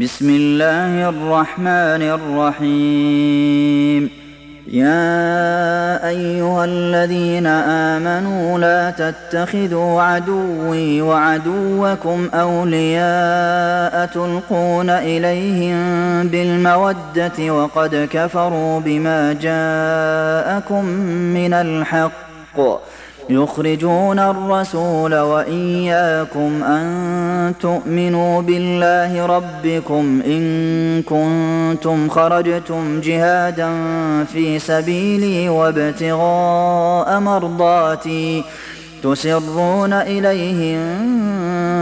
بسم الله الرحمن الرحيم. يا أيها الذين آمنوا لا تتخذوا عدوي وعدوكم أولياء تلقون إليهم بالمودة وقد كفروا بما جاءكم من الحق. يخرجون الرسول وإياكم أن تؤمنوا بالله ربكم إن كنتم خرجتم جهادا في سبيلي وابتغاء مرضاتي تسرون إليهم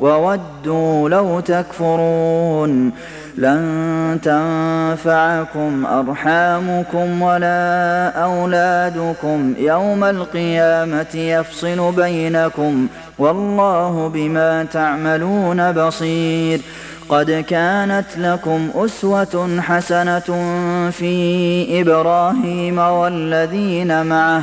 وودوا لو تكفرون لن تنفعكم أرحامكم ولا أولادكم يوم القيامة يفصل بينكم والله بما تعملون بصير قد كانت لكم أسوة حسنة في إبراهيم والذين معه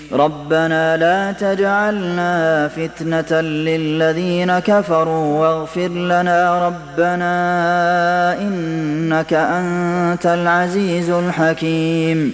ربنا لا تجعلنا فتنة للذين كفروا واغفر لنا ربنا إنك أنت العزيز الحكيم.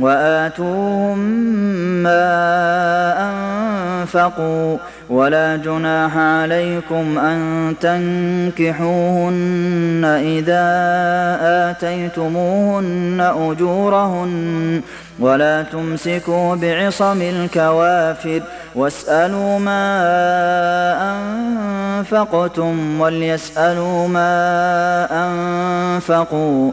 وآتوهم ما أنفقوا ولا جناح عليكم أن تنكحوهن إذا آتيتموهن أجورهن ولا تمسكوا بعصم الكوافر واسألوا ما أنفقتم وليسألوا ما أنفقوا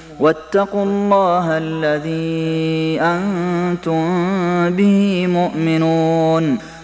واتقوا الله الذي أنتم به مؤمنون.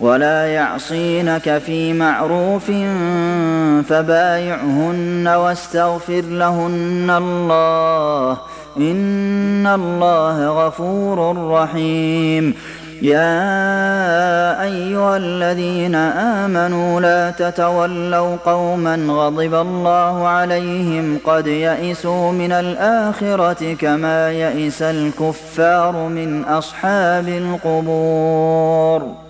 ولا يعصينك في معروف فبايعهن واستغفر لهن الله. إن الله غفور رحيم. يا أيها الذين آمنوا لا تتولوا قوما غضب الله عليهم قد يئسوا من الآخرة كما يئس الكفار من أصحاب القبور.